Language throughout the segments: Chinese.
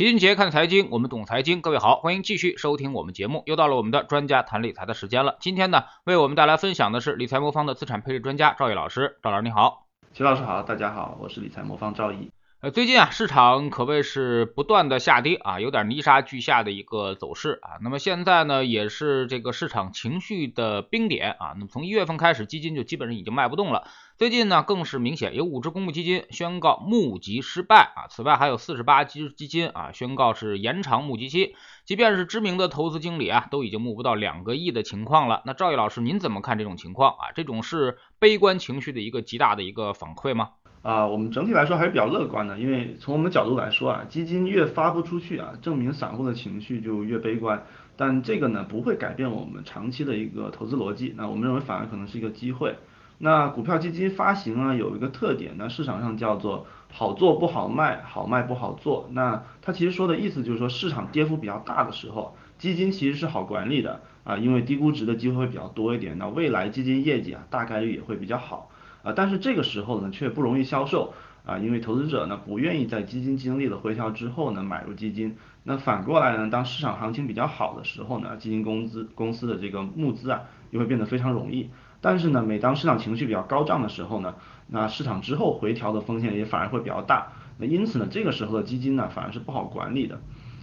齐俊杰看财经，我们懂财经。各位好，欢迎继续收听我们节目。又到了我们的专家谈理财的时间了。今天呢，为我们带来分享的是理财魔方的资产配置专家赵毅老师。赵老师你好，齐老师好，大家好，我是理财魔方赵毅。呃，最近啊，市场可谓是不断的下跌啊，有点泥沙俱下的一个走势啊。那么现在呢，也是这个市场情绪的冰点啊。那么从一月份开始，基金就基本上已经卖不动了。最近呢，更是明显，有五只公募基金宣告募集失败啊。此外，还有四十八只基金啊宣告是延长募集期。即便是知名的投资经理啊，都已经募不到两个亿的情况了。那赵毅老师，您怎么看这种情况啊？这种是悲观情绪的一个极大的一个反馈吗？啊，我们整体来说还是比较乐观的，因为从我们的角度来说啊，基金越发不出去啊，证明散户的情绪就越悲观。但这个呢，不会改变我们长期的一个投资逻辑。那我们认为反而可能是一个机会。那股票基金发行啊，有一个特点，那市场上叫做好做不好卖，好卖不好做。那它其实说的意思就是说，市场跌幅比较大的时候，基金其实是好管理的啊，因为低估值的机会会比较多一点。那未来基金业绩啊，大概率也会比较好。啊，但是这个时候呢，却不容易销售啊，因为投资者呢不愿意在基金经历了回调之后呢买入基金。那反过来呢，当市场行情比较好的时候呢，基金公司公司的这个募资啊，就会变得非常容易。但是呢，每当市场情绪比较高涨的时候呢，那市场之后回调的风险也反而会比较大。那因此呢，这个时候的基金呢，反而是不好管理的。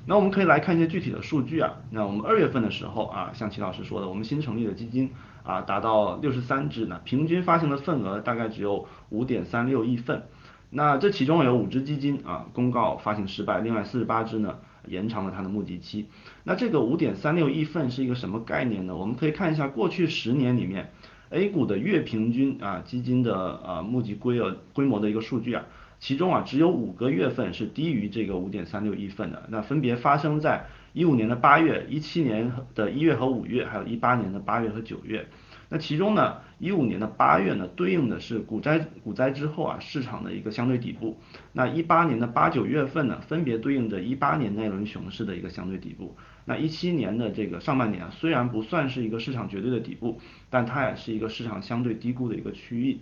那我们可以来看一些具体的数据啊。那我们二月份的时候啊，像齐老师说的，我们新成立的基金啊，达到六十三只呢，平均发行的份额大概只有五点三六亿份。那这其中有五只基金啊公告发行失败，另外四十八只呢延长了它的募集期。那这个五点三六亿份是一个什么概念呢？我们可以看一下过去十年里面 A 股的月平均啊基金的呃募集规额规模的一个数据啊。其中啊，只有五个月份是低于这个五点三六亿份的，那分别发生在一五年的八月、一七年的一月和五月，还有一八年的八月和九月。那其中呢，一五年的八月呢，对应的是股灾股灾之后啊市场的一个相对底部。那一八年的八九月份呢，分别对应着一八年那轮熊市的一个相对底部。那一七年的这个上半年啊，虽然不算是一个市场绝对的底部，但它也是一个市场相对低估的一个区域。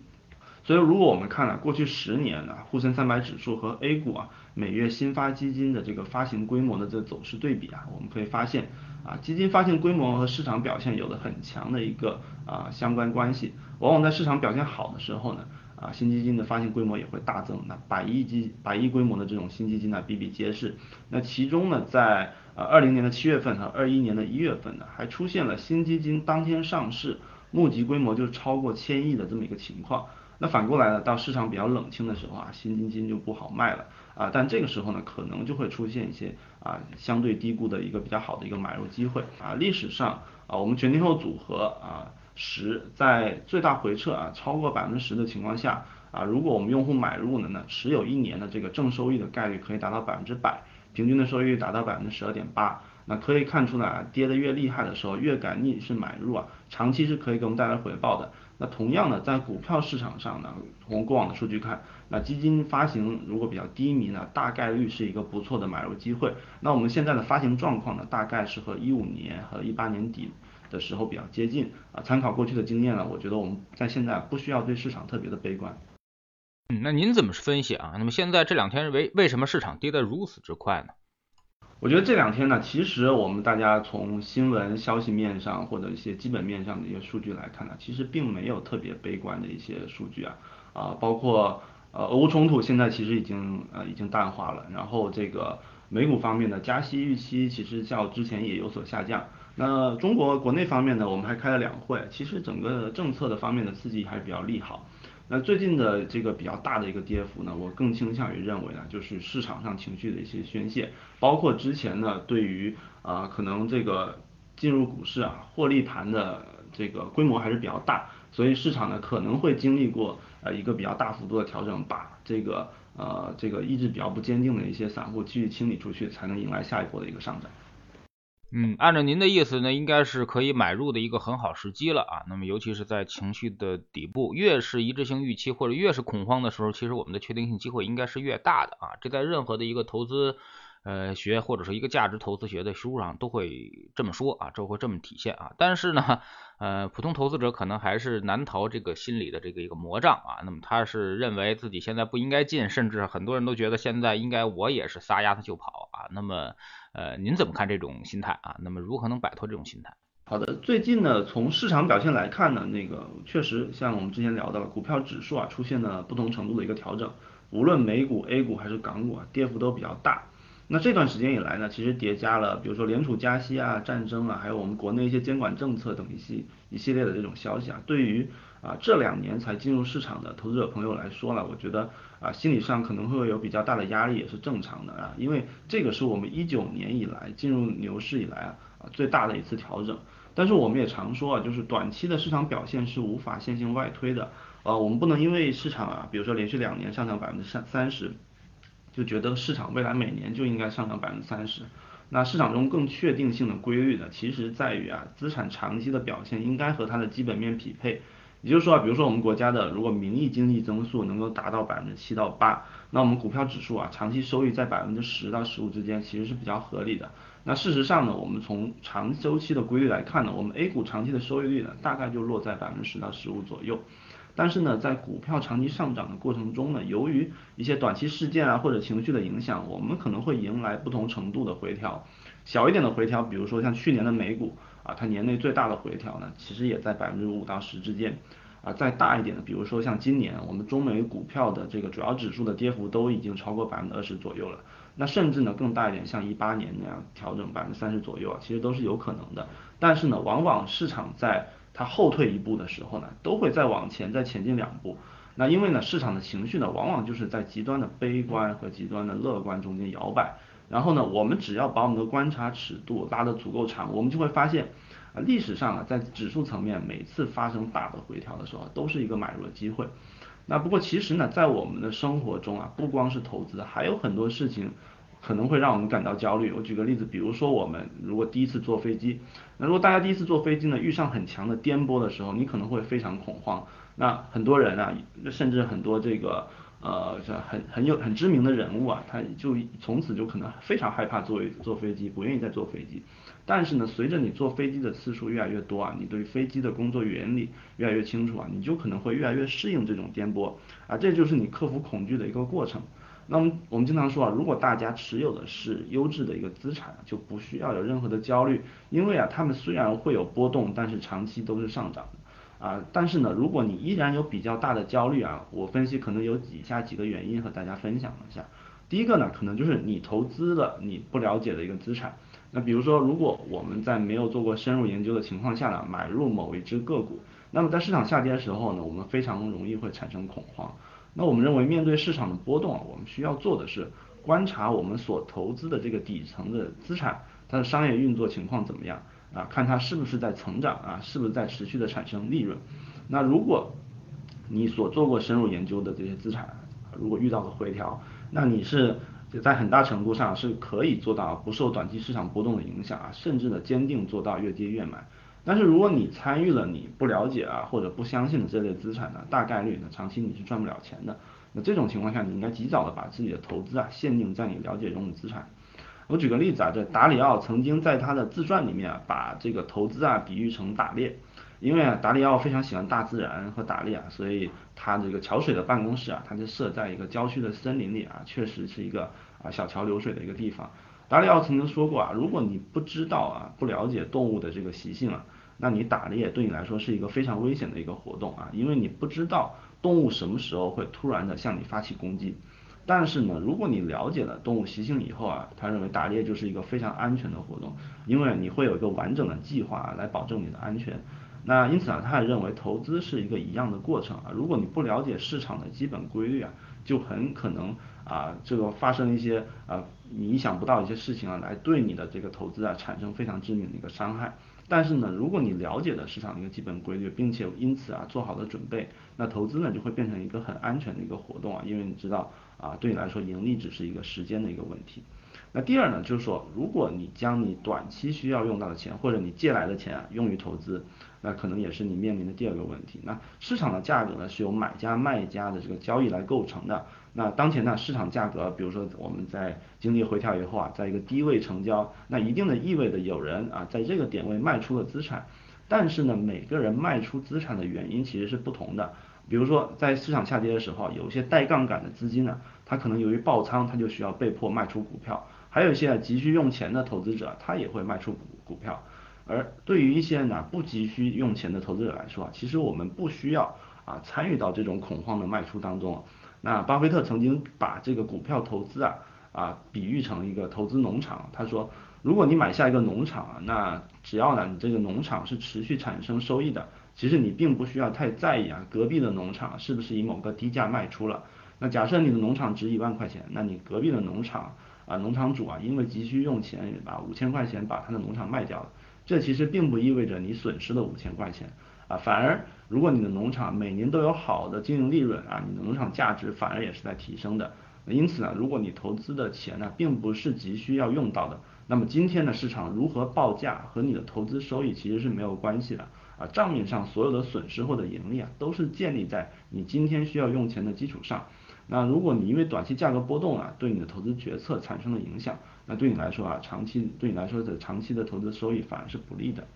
所以，如果我们看了过去十年呢，沪深三百指数和 A 股啊每月新发基金的这个发行规模的这走势对比啊，我们可以发现啊，基金发行规模和市场表现有着很强的一个啊相关关系。往往在市场表现好的时候呢，啊新基金的发行规模也会大增。那百亿基百亿规模的这种新基金呢比比皆是。那其中呢，在呃二零年的七月份和二一年的一月份呢，还出现了新基金当天上市募集规模就超过千亿的这么一个情况。那反过来呢，到市场比较冷清的时候啊，新基金就不好卖了啊。但这个时候呢，可能就会出现一些啊相对低估的一个比较好的一个买入机会啊。历史上啊，我们全天候组合啊十在最大回撤啊超过百分之十的情况下啊，如果我们用户买入了呢，持有一年的这个正收益的概率可以达到百分之百，平均的收益率达到百分之十二点八。那可以看出来啊，跌得越厉害的时候，越敢逆势买入啊，长期是可以给我们带来回报的。那同样的，在股票市场上呢，从过往的数据看，那基金发行如果比较低迷呢，大概率是一个不错的买入机会。那我们现在的发行状况呢，大概是和一五年和一八年底的时候比较接近啊。参考过去的经验呢，我觉得我们在现在不需要对市场特别的悲观。嗯，那您怎么分析啊？那么现在这两天为为什么市场跌得如此之快呢？我觉得这两天呢，其实我们大家从新闻消息面上或者一些基本面上的一些数据来看呢，其实并没有特别悲观的一些数据啊啊，包括呃俄乌冲突现在其实已经呃已经淡化了，然后这个美股方面的加息预期其实较之前也有所下降。那中国国内方面呢，我们还开了两会，其实整个政策的方面的刺激还是比较利好。那最近的这个比较大的一个跌幅呢，我更倾向于认为呢，就是市场上情绪的一些宣泄，包括之前呢对于啊可能这个进入股市啊获利盘的这个规模还是比较大，所以市场呢可能会经历过呃一个比较大幅度的调整，把这个呃这个意志比较不坚定的一些散户继续清理出去，才能迎来下一波的一个上涨。嗯，按照您的意思呢，应该是可以买入的一个很好时机了啊。那么尤其是在情绪的底部，越是一致性预期或者越是恐慌的时候，其实我们的确定性机会应该是越大的啊。这在任何的一个投资呃学或者是一个价值投资学的书上都会这么说啊，这会这么体现啊。但是呢，呃，普通投资者可能还是难逃这个心理的这个一个魔障啊。那么他是认为自己现在不应该进，甚至很多人都觉得现在应该我也是撒丫子就跑啊。那么呃，您怎么看这种心态啊？那么如何能摆脱这种心态？好的，最近呢，从市场表现来看呢，那个确实像我们之前聊到了，股票指数啊出现了不同程度的一个调整，无论美股、A 股还是港股啊，跌幅都比较大。那这段时间以来呢，其实叠加了，比如说联储加息啊、战争啊，还有我们国内一些监管政策等一系一系列的这种消息啊，对于啊这两年才进入市场的投资者朋友来说呢，我觉得啊心理上可能会有比较大的压力，也是正常的啊，因为这个是我们一九年以来进入牛市以来啊啊最大的一次调整。但是我们也常说啊，就是短期的市场表现是无法线性外推的，啊，我们不能因为市场啊，比如说连续两年上涨百分之三三十，就觉得市场未来每年就应该上涨百分之三十。那市场中更确定性的规律呢，其实在于啊，资产长期的表现应该和它的基本面匹配。也就是说啊，比如说我们国家的如果名义经济增速能够达到百分之七到八，那我们股票指数啊，长期收益在百分之十到十五之间，其实是比较合理的。那事实上呢，我们从长周期的规律来看呢，我们 A 股长期的收益率呢，大概就落在百分之十到十五左右。但是呢，在股票长期上涨的过程中呢，由于一些短期事件啊或者情绪的影响，我们可能会迎来不同程度的回调。小一点的回调，比如说像去年的美股啊，它年内最大的回调呢，其实也在百分之五到十之间。啊，再大一点的，比如说像今年我们中美股票的这个主要指数的跌幅都已经超过百分之二十左右了。那甚至呢更大一点，像一八年那样调整百分之三十左右啊，其实都是有可能的。但是呢，往往市场在它后退一步的时候呢，都会再往前再前进两步。那因为呢，市场的情绪呢，往往就是在极端的悲观和极端的乐观中间摇摆。然后呢，我们只要把我们的观察尺度拉得足够长，我们就会发现啊，历史上啊，在指数层面每次发生大的回调的时候，都是一个买入的机会。那不过其实呢，在我们的生活中啊，不光是投资，还有很多事情可能会让我们感到焦虑。我举个例子，比如说我们如果第一次坐飞机，那如果大家第一次坐飞机呢，遇上很强的颠簸的时候，你可能会非常恐慌。那很多人啊，甚至很多这个。呃，这很很有很知名的人物啊，他就从此就可能非常害怕坐坐飞机，不愿意再坐飞机。但是呢，随着你坐飞机的次数越来越多啊，你对飞机的工作原理越来越清楚啊，你就可能会越来越适应这种颠簸啊，这就是你克服恐惧的一个过程。那么我们经常说啊，如果大家持有的是优质的一个资产，就不需要有任何的焦虑，因为啊，他们虽然会有波动，但是长期都是上涨的。啊，但是呢，如果你依然有比较大的焦虑啊，我分析可能有以下几个原因和大家分享一下。第一个呢，可能就是你投资了你不了解的一个资产。那比如说，如果我们在没有做过深入研究的情况下呢，买入某一只个股，那么在市场下跌的时候呢，我们非常容易会产生恐慌。那我们认为，面对市场的波动啊，我们需要做的是观察我们所投资的这个底层的资产，它的商业运作情况怎么样。啊，看它是不是在成长啊，是不是在持续的产生利润。那如果你所做过深入研究的这些资产，如果遇到了回调，那你是在很大程度上是可以做到不受短期市场波动的影响啊，甚至呢坚定做到越跌越买。但是如果你参与了你不了解啊或者不相信的这类资产呢，大概率呢长期你是赚不了钱的。那这种情况下，你应该及早的把自己的投资啊限定在你了解中的资产。我举个例子啊，这达里奥曾经在他的自传里面啊，把这个投资啊比喻成打猎，因为啊达里奥非常喜欢大自然和打猎啊，所以他这个桥水的办公室啊，他就设在一个郊区的森林里啊，确实是一个啊小桥流水的一个地方。达里奥曾经说过啊，如果你不知道啊，不了解动物的这个习性啊，那你打猎对你来说是一个非常危险的一个活动啊，因为你不知道动物什么时候会突然的向你发起攻击。但是呢，如果你了解了动物习性以后啊，他认为打猎就是一个非常安全的活动，因为你会有一个完整的计划来保证你的安全。那因此啊，他也认为投资是一个一样的过程啊。如果你不了解市场的基本规律啊，就很可能啊，这个发生一些啊你意想不到一些事情啊，来对你的这个投资啊产生非常致命的一个伤害。但是呢，如果你了解了市场的一个基本规律，并且因此啊做好了准备，那投资呢就会变成一个很安全的一个活动啊，因为你知道啊对你来说盈利只是一个时间的一个问题。那第二呢，就是说如果你将你短期需要用到的钱或者你借来的钱啊用于投资，那可能也是你面临的第二个问题。那市场的价格呢是由买家卖家的这个交易来构成的。那当前呢，市场价格，比如说我们在经历回调以后啊，在一个低位成交，那一定的意味着有人啊在这个点位卖出了资产。但是呢，每个人卖出资产的原因其实是不同的。比如说在市场下跌的时候，有一些带杠杆的资金呢，它可能由于爆仓，它就需要被迫卖出股票；还有一些急需用钱的投资者，他也会卖出股股票。而对于一些呢不急需用钱的投资者来说啊，其实我们不需要啊参与到这种恐慌的卖出当中。那巴菲特曾经把这个股票投资啊啊比喻成一个投资农场，他说。如果你买下一个农场啊，那只要呢你这个农场是持续产生收益的，其实你并不需要太在意啊隔壁的农场是不是以某个低价卖出了。那假设你的农场值一万块钱，那你隔壁的农场啊农场主啊因为急需用钱把五千块钱把他的农场卖掉了，这其实并不意味着你损失了五千块钱啊，反而如果你的农场每年都有好的经营利润啊，你的农场价值反而也是在提升的。因此呢，如果你投资的钱呢并不是急需要用到的。那么今天的市场如何报价和你的投资收益其实是没有关系的啊，账面上所有的损失或者盈利啊，都是建立在你今天需要用钱的基础上。那如果你因为短期价格波动啊，对你的投资决策产生了影响，那对你来说啊，长期对你来说的长期的投资收益反而是不利的。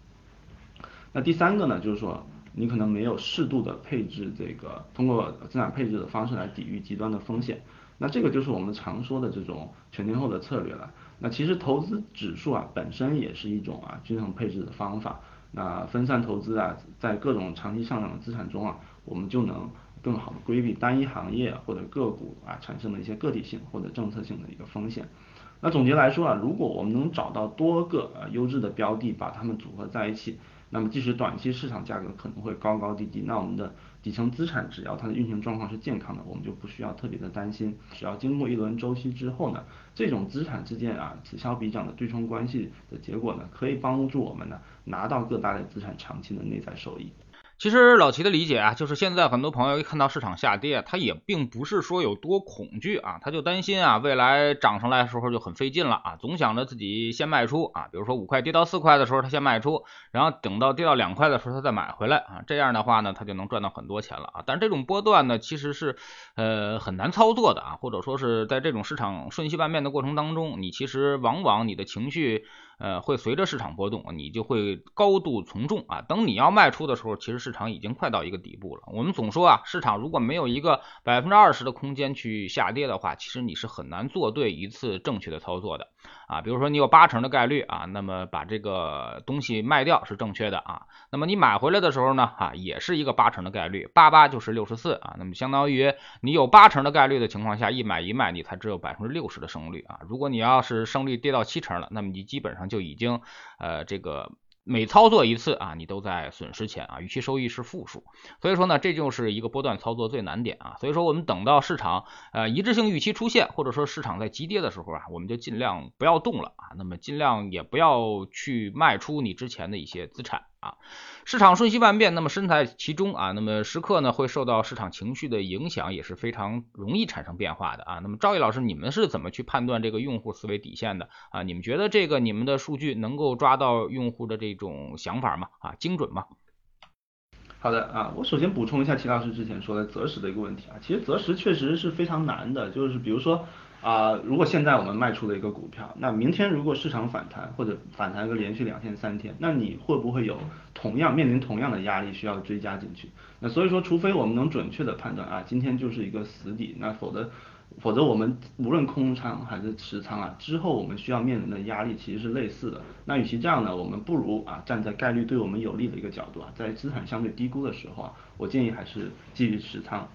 那第三个呢，就是说你可能没有适度的配置这个通过资产配置的方式来抵御极端的风险，那这个就是我们常说的这种全天候的策略了。那其实投资指数啊本身也是一种啊均衡配置的方法。那分散投资啊，在各种长期上涨的资产中啊，我们就能更好的规避单一行业或者个股啊产生的一些个体性或者政策性的一个风险。那总结来说啊，如果我们能找到多个啊优质的标的，把它们组合在一起。那么即使短期市场价格可能会高高低低，那我们的底层资产只要它的运行状况是健康的，我们就不需要特别的担心。只要经过一轮周期之后呢，这种资产之间啊此消彼长的对冲关系的结果呢，可以帮助我们呢拿到各大类资产长期的内在收益。其实老齐的理解啊，就是现在很多朋友一看到市场下跌，他也并不是说有多恐惧啊，他就担心啊，未来涨上来的时候就很费劲了啊，总想着自己先卖出啊，比如说五块跌到四块的时候他先卖出，然后等到跌到两块的时候他再买回来啊，这样的话呢，他就能赚到很多钱了啊。但是这种波段呢，其实是呃很难操作的啊，或者说是在这种市场瞬息万变的过程当中，你其实往往你的情绪。呃，会随着市场波动，你就会高度从众啊。等你要卖出的时候，其实市场已经快到一个底部了。我们总说啊，市场如果没有一个百分之二十的空间去下跌的话，其实你是很难做对一次正确的操作的。啊，比如说你有八成的概率啊，那么把这个东西卖掉是正确的啊，那么你买回来的时候呢，啊，也是一个八成的概率，八八就是六十四啊，那么相当于你有八成的概率的情况下，一买一卖你才只有百分之六十的胜率啊，如果你要是胜率跌到七成了，那么你基本上就已经呃这个。每操作一次啊，你都在损失钱啊，预期收益是负数，所以说呢，这就是一个波段操作最难点啊。所以说我们等到市场呃一致性预期出现，或者说市场在急跌的时候啊，我们就尽量不要动了啊，那么尽量也不要去卖出你之前的一些资产。啊，市场瞬息万变，那么身在其中啊，那么时刻呢会受到市场情绪的影响，也是非常容易产生变化的啊。那么赵毅老师，你们是怎么去判断这个用户思维底线的啊？你们觉得这个你们的数据能够抓到用户的这种想法吗？啊，精准吗？好的啊，我首先补充一下齐老师之前说的择时的一个问题啊，其实择时确实是非常难的，就是比如说。啊，如果现在我们卖出了一个股票，那明天如果市场反弹或者反弹个连续两天三天，那你会不会有同样面临同样的压力需要追加进去？那所以说，除非我们能准确的判断啊，今天就是一个死底，那否则否则我们无论空仓还是持仓啊，之后我们需要面临的压力其实是类似的。那与其这样呢，我们不如啊站在概率对我们有利的一个角度啊，在资产相对低估的时候啊，我建议还是继续持仓。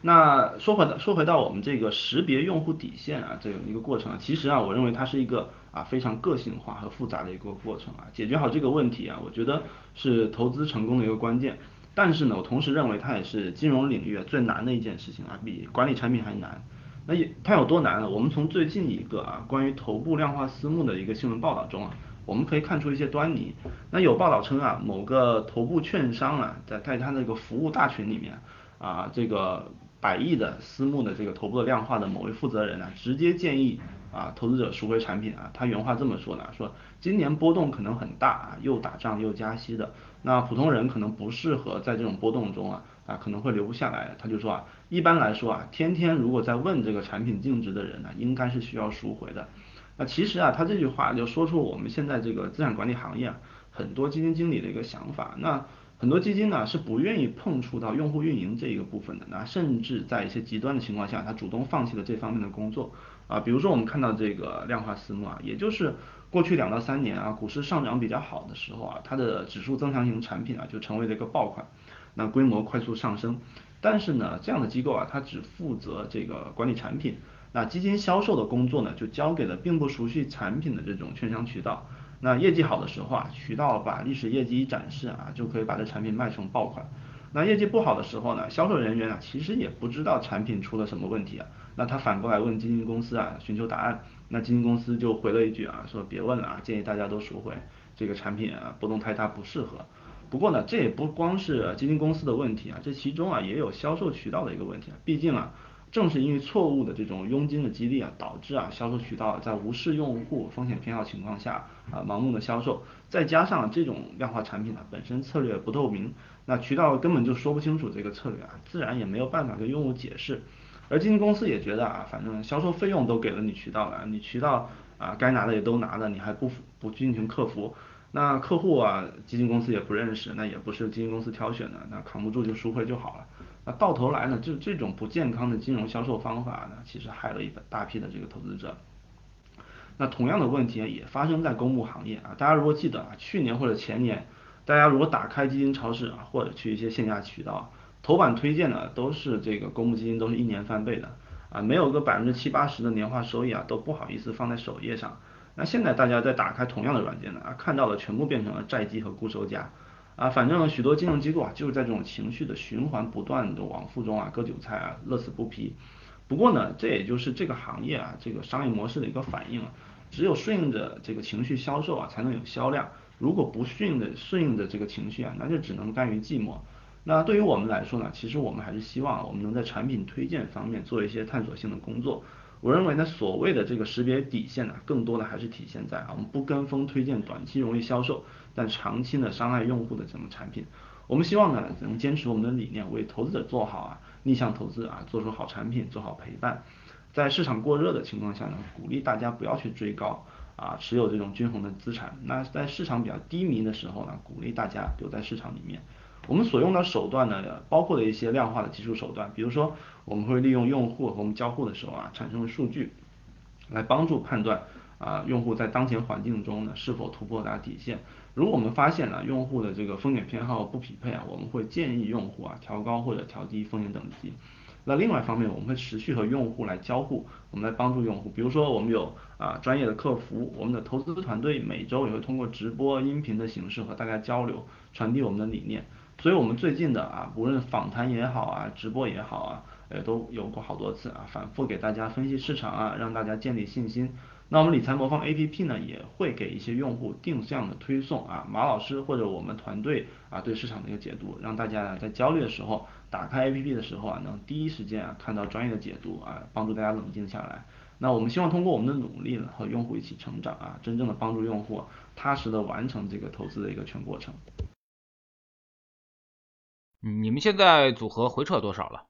那说回到说回到我们这个识别用户底线啊，这样一个过程啊，其实啊，我认为它是一个啊非常个性化和复杂的一个过程啊。解决好这个问题啊，我觉得是投资成功的一个关键。但是呢，我同时认为它也是金融领域最难的一件事情啊，比管理产品还难。那也它有多难呢？我们从最近一个啊关于头部量化私募的一个新闻报道中啊，我们可以看出一些端倪。那有报道称啊，某个头部券商啊，在在它那个服务大群里面啊，这个。百亿的私募的这个头部的量化的某位负责人呢，直接建议啊投资者赎回产品啊，他原话这么说的，说今年波动可能很大啊，又打仗又加息的，那普通人可能不适合在这种波动中啊啊可能会留不下来，他就说啊一般来说啊，天天如果在问这个产品净值的人呢，应该是需要赎回的。那其实啊，他这句话就说出我们现在这个资产管理行业啊，很多基金经理的一个想法。那很多基金呢是不愿意碰触到用户运营这一个部分的，那甚至在一些极端的情况下，他主动放弃了这方面的工作啊。比如说我们看到这个量化私募啊，也就是过去两到三年啊，股市上涨比较好的时候啊，它的指数增强型产品啊就成为了一个爆款，那规模快速上升。但是呢，这样的机构啊，它只负责这个管理产品，那基金销售的工作呢，就交给了并不熟悉产品的这种券商渠道。那业绩好的时候啊，渠道把历史业绩一展示啊，就可以把这产品卖成爆款。那业绩不好的时候呢，销售人员啊其实也不知道产品出了什么问题啊，那他反过来问基金公司啊寻求答案，那基金公司就回了一句啊，说别问了啊，建议大家都赎回，这个产品啊波动太大不适合。不过呢，这也不光是基金公司的问题啊，这其中啊也有销售渠道的一个问题啊，毕竟啊。正是因为错误的这种佣金的激励啊，导致啊销售渠道在无视用户风险偏好情况下啊盲目的销售，再加上这种量化产品呢本身策略不透明，那渠道根本就说不清楚这个策略啊，自然也没有办法跟用户解释，而基金公司也觉得啊，反正销售费用都给了你渠道了，你渠道啊该拿的也都拿了，你还不不进行客服，那客户啊基金公司也不认识，那也不是基金公司挑选的，那扛不住就赎回就好了。那到头来呢，就这种不健康的金融销售方法呢，其实害了一大批的这个投资者。那同样的问题也发生在公募行业啊，大家如果记得啊，去年或者前年，大家如果打开基金超市啊，或者去一些线下渠道，头版推荐的都是这个公募基金，都是一年翻倍的啊，没有个百分之七八十的年化收益啊，都不好意思放在首页上。那现在大家在打开同样的软件呢啊，看到的全部变成了债基和固收加。啊，反正许多金融机构啊，就是在这种情绪的循环不断的往复中啊，割韭菜啊，乐此不疲。不过呢，这也就是这个行业啊，这个商业模式的一个反应啊。只有顺应着这个情绪销售啊，才能有销量。如果不顺应的顺应着这个情绪啊，那就只能甘于寂寞。那对于我们来说呢，其实我们还是希望我们能在产品推荐方面做一些探索性的工作。我认为呢，所谓的这个识别底线呢，更多的还是体现在啊，我们不跟风推荐短期容易销售，但长期呢伤害用户的这种产品。我们希望呢，能坚持我们的理念，为投资者做好啊逆向投资啊，做出好产品，做好陪伴。在市场过热的情况下呢，鼓励大家不要去追高啊，持有这种均衡的资产。那在市场比较低迷的时候呢，鼓励大家留在市场里面。我们所用的手段呢，包括了一些量化的技术手段，比如说我们会利用用户和我们交互的时候啊产生的数据，来帮助判断啊用户在当前环境中呢是否突破达底线。如果我们发现呢用户的这个风险偏好不匹配啊，我们会建议用户啊调高或者调低风险等级。那另外一方面，我们会持续和用户来交互，我们来帮助用户。比如说我们有啊专业的客服，我们的投资团队每周也会通过直播、音频的形式和大家交流，传递我们的理念。所以，我们最近的啊，无论访谈也好啊，直播也好啊，呃，都有过好多次啊，反复给大家分析市场啊，让大家建立信心。那我们理财魔方 A P P 呢，也会给一些用户定向的推送啊，马老师或者我们团队啊对市场的一个解读，让大家呢在焦虑的时候打开 A P P 的时候啊，能第一时间啊看到专业的解读啊，帮助大家冷静下来。那我们希望通过我们的努力呢，和用户一起成长啊，真正的帮助用户踏实的完成这个投资的一个全过程。你们现在组合回撤多少了？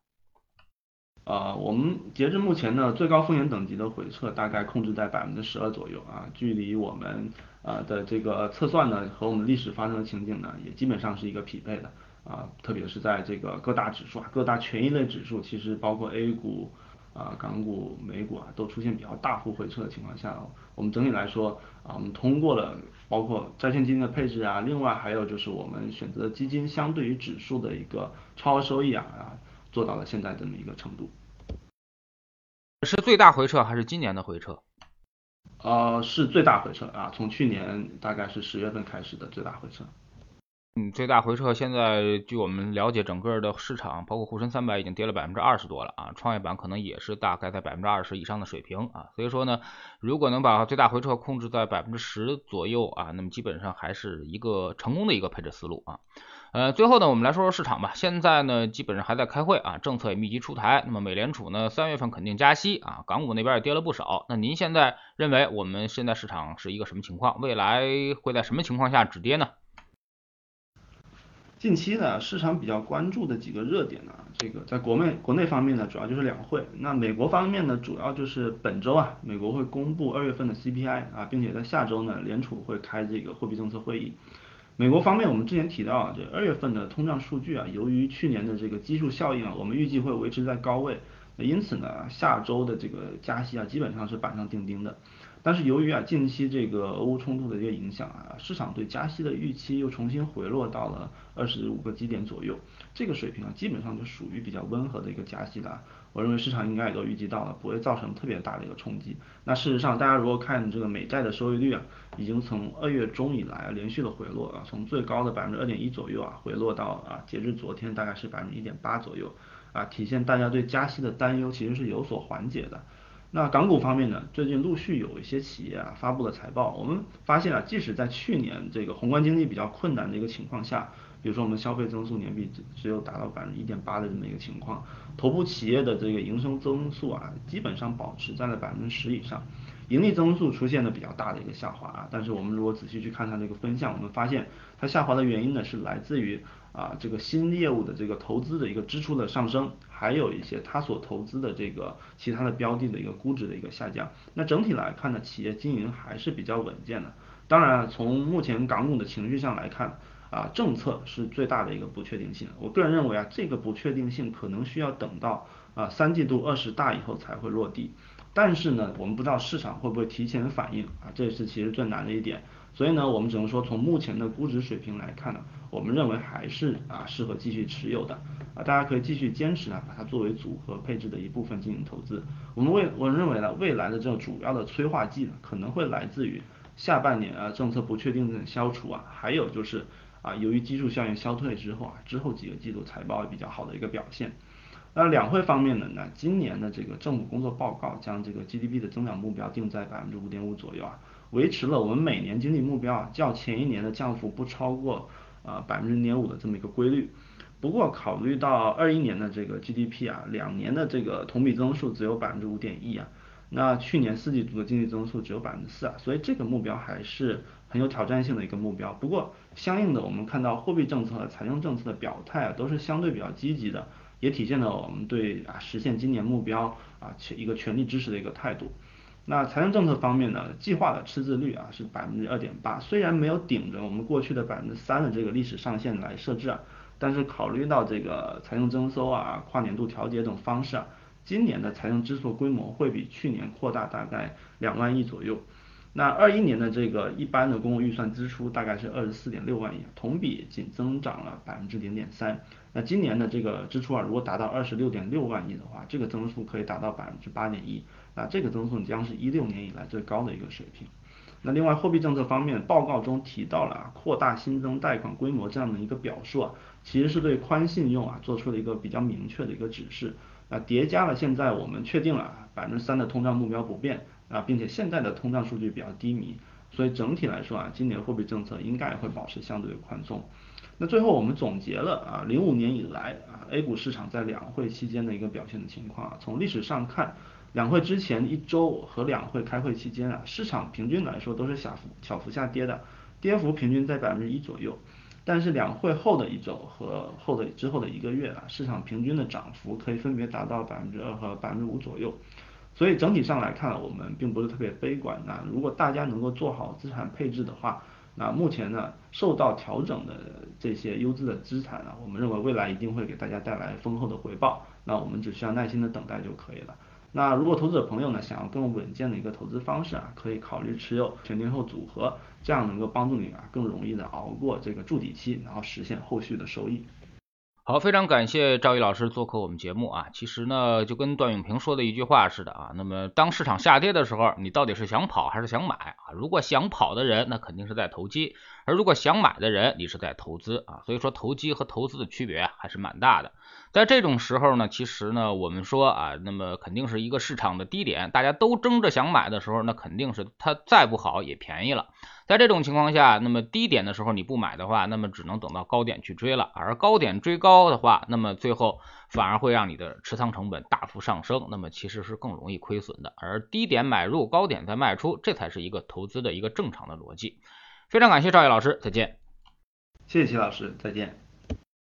呃，我们截至目前呢，最高风险等级的回撤大概控制在百分之十二左右啊，距离我们呃的这个测算呢和我们历史发生的情景呢，也基本上是一个匹配的啊，特别是在这个各大指数啊，各大权益类指数，其实包括 A 股。啊，港股、美股啊，都出现比较大幅回撤的情况下，我们整体来说啊，我们通过了包括债券基金的配置啊，另外还有就是我们选择基金相对于指数的一个超额收益啊啊，做到了现在这么一个程度。是最大回撤还是今年的回撤？呃，是最大回撤啊，从去年大概是十月份开始的最大回撤。嗯，最大回撤现在据我们了解，整个的市场包括沪深三百已经跌了百分之二十多了啊，创业板可能也是大概在百分之二十以上的水平啊，所以说呢，如果能把最大回撤控制在百分之十左右啊，那么基本上还是一个成功的一个配置思路啊。呃，最后呢，我们来说说市场吧，现在呢基本上还在开会啊，政策也密集出台，那么美联储呢三月份肯定加息啊，港股那边也跌了不少，那您现在认为我们现在市场是一个什么情况？未来会在什么情况下止跌呢？近期呢，市场比较关注的几个热点呢，这个在国内国内方面呢，主要就是两会。那美国方面呢，主要就是本周啊，美国会公布二月份的 CPI 啊，并且在下周呢，联储会开这个货币政策会议。美国方面，我们之前提到啊，这二月份的通胀数据啊，由于去年的这个基数效应啊，我们预计会维持在高位。因此呢，下周的这个加息啊，基本上是板上钉钉的。但是由于啊近期这个俄乌冲突的一个影响啊，市场对加息的预期又重新回落到了二十五个基点左右，这个水平啊基本上就属于比较温和的一个加息了。我认为市场应该也都预计到了，不会造成特别大的一个冲击。那事实上，大家如果看这个美债的收益率啊，已经从二月中以来连续的回落啊，从最高的百分之二点一左右啊，回落到啊截至昨天大概是百分之一点八左右啊，体现大家对加息的担忧其实是有所缓解的。那港股方面呢，最近陆续有一些企业啊发布了财报，我们发现啊，即使在去年这个宏观经济比较困难的一个情况下，比如说我们消费增速年比只只有达到百分之一点八的这么一个情况，头部企业的这个营收增速啊，基本上保持在了百分之十以上，盈利增速出现了比较大的一个下滑啊，但是我们如果仔细去看它这个分项，我们发现它下滑的原因呢是来自于啊这个新业务的这个投资的一个支出的上升。还有一些它所投资的这个其他的标的的一个估值的一个下降，那整体来看呢，企业经营还是比较稳健的。当然，从目前港股的情绪上来看，啊，政策是最大的一个不确定性。我个人认为啊，这个不确定性可能需要等到啊三季度二十大以后才会落地。但是呢，我们不知道市场会不会提前反应啊，这是其实最难的一点。所以呢，我们只能说从目前的估值水平来看呢，我们认为还是啊适合继续持有的啊，大家可以继续坚持啊，把它作为组合配置的一部分进行投资。我们未我认为呢，未来的这种主要的催化剂呢，可能会来自于下半年啊政策不确定性消除啊，还有就是啊由于基数效应消退之后啊，之后几个季度财报比较好的一个表现。那两会方面呢？那今年的这个政府工作报告将这个 GDP 的增长目标定在百分之五点五左右啊，维持了我们每年经济目标啊较前一年的降幅不超过啊百分之零点五的这么一个规律。不过考虑到二一年的这个 GDP 啊，两年的这个同比增速只有百分之五点一啊，那去年四季度的经济增速只有百分之四啊，所以这个目标还是很有挑战性的一个目标。不过相应的，我们看到货币政策和财政政策的表态啊，都是相对比较积极的。也体现了我们对啊实现今年目标啊全一个全力支持的一个态度。那财政政策方面呢，计划的赤字率啊是百分之二点八，虽然没有顶着我们过去的百分之三的这个历史上限来设置啊，但是考虑到这个财政征收啊、跨年度调节等方式啊，今年的财政支出规模会比去年扩大大概两万亿左右。那二一年的这个一般的公共预算支出大概是二十四点六万亿，同比仅增长了百分之零点三。那今年的这个支出啊，如果达到二十六点六万亿的话，这个增速可以达到百分之八点一，那这个增速将是一六年以来最高的一个水平。那另外货币政策方面，报告中提到了啊，扩大新增贷款规模这样的一个表述啊，其实是对宽信用啊做出了一个比较明确的一个指示。那叠加了现在我们确定了百分之三的通胀目标不变啊，并且现在的通胀数据比较低迷，所以整体来说啊，今年货币政策应该会保持相对宽松。那最后我们总结了啊，零五年以来啊，A 股市场在两会期间的一个表现的情况啊。从历史上看，两会之前一周和两会开会期间啊，市场平均来说都是小幅小幅下跌的，跌幅平均在百分之一左右。但是两会后的一周和后的之后的一个月啊，市场平均的涨幅可以分别达到百分之二和百分之五左右。所以整体上来看，我们并不是特别悲观。那如果大家能够做好资产配置的话，那目前呢，受到调整的这些优质的资产啊，我们认为未来一定会给大家带来丰厚的回报。那我们只需要耐心的等待就可以了。那如果投资者朋友呢，想要更稳健的一个投资方式啊，可以考虑持有全天候组合，这样能够帮助你啊，更容易的熬过这个筑底期，然后实现后续的收益。好，非常感谢赵毅老师做客我们节目啊。其实呢，就跟段永平说的一句话似的啊。那么当市场下跌的时候，你到底是想跑还是想买啊？如果想跑的人，那肯定是在投机；而如果想买的人，你是在投资啊。所以说，投机和投资的区别还是蛮大的。在这种时候呢，其实呢，我们说啊，那么肯定是一个市场的低点，大家都争着想买的时候，那肯定是它再不好也便宜了。在这种情况下，那么低点的时候你不买的话，那么只能等到高点去追了。而高点追高的话，那么最后反而会让你的持仓成本大幅上升，那么其实是更容易亏损的。而低点买入，高点再卖出，这才是一个投资的一个正常的逻辑。非常感谢赵毅老师，再见。谢谢齐老师，再见。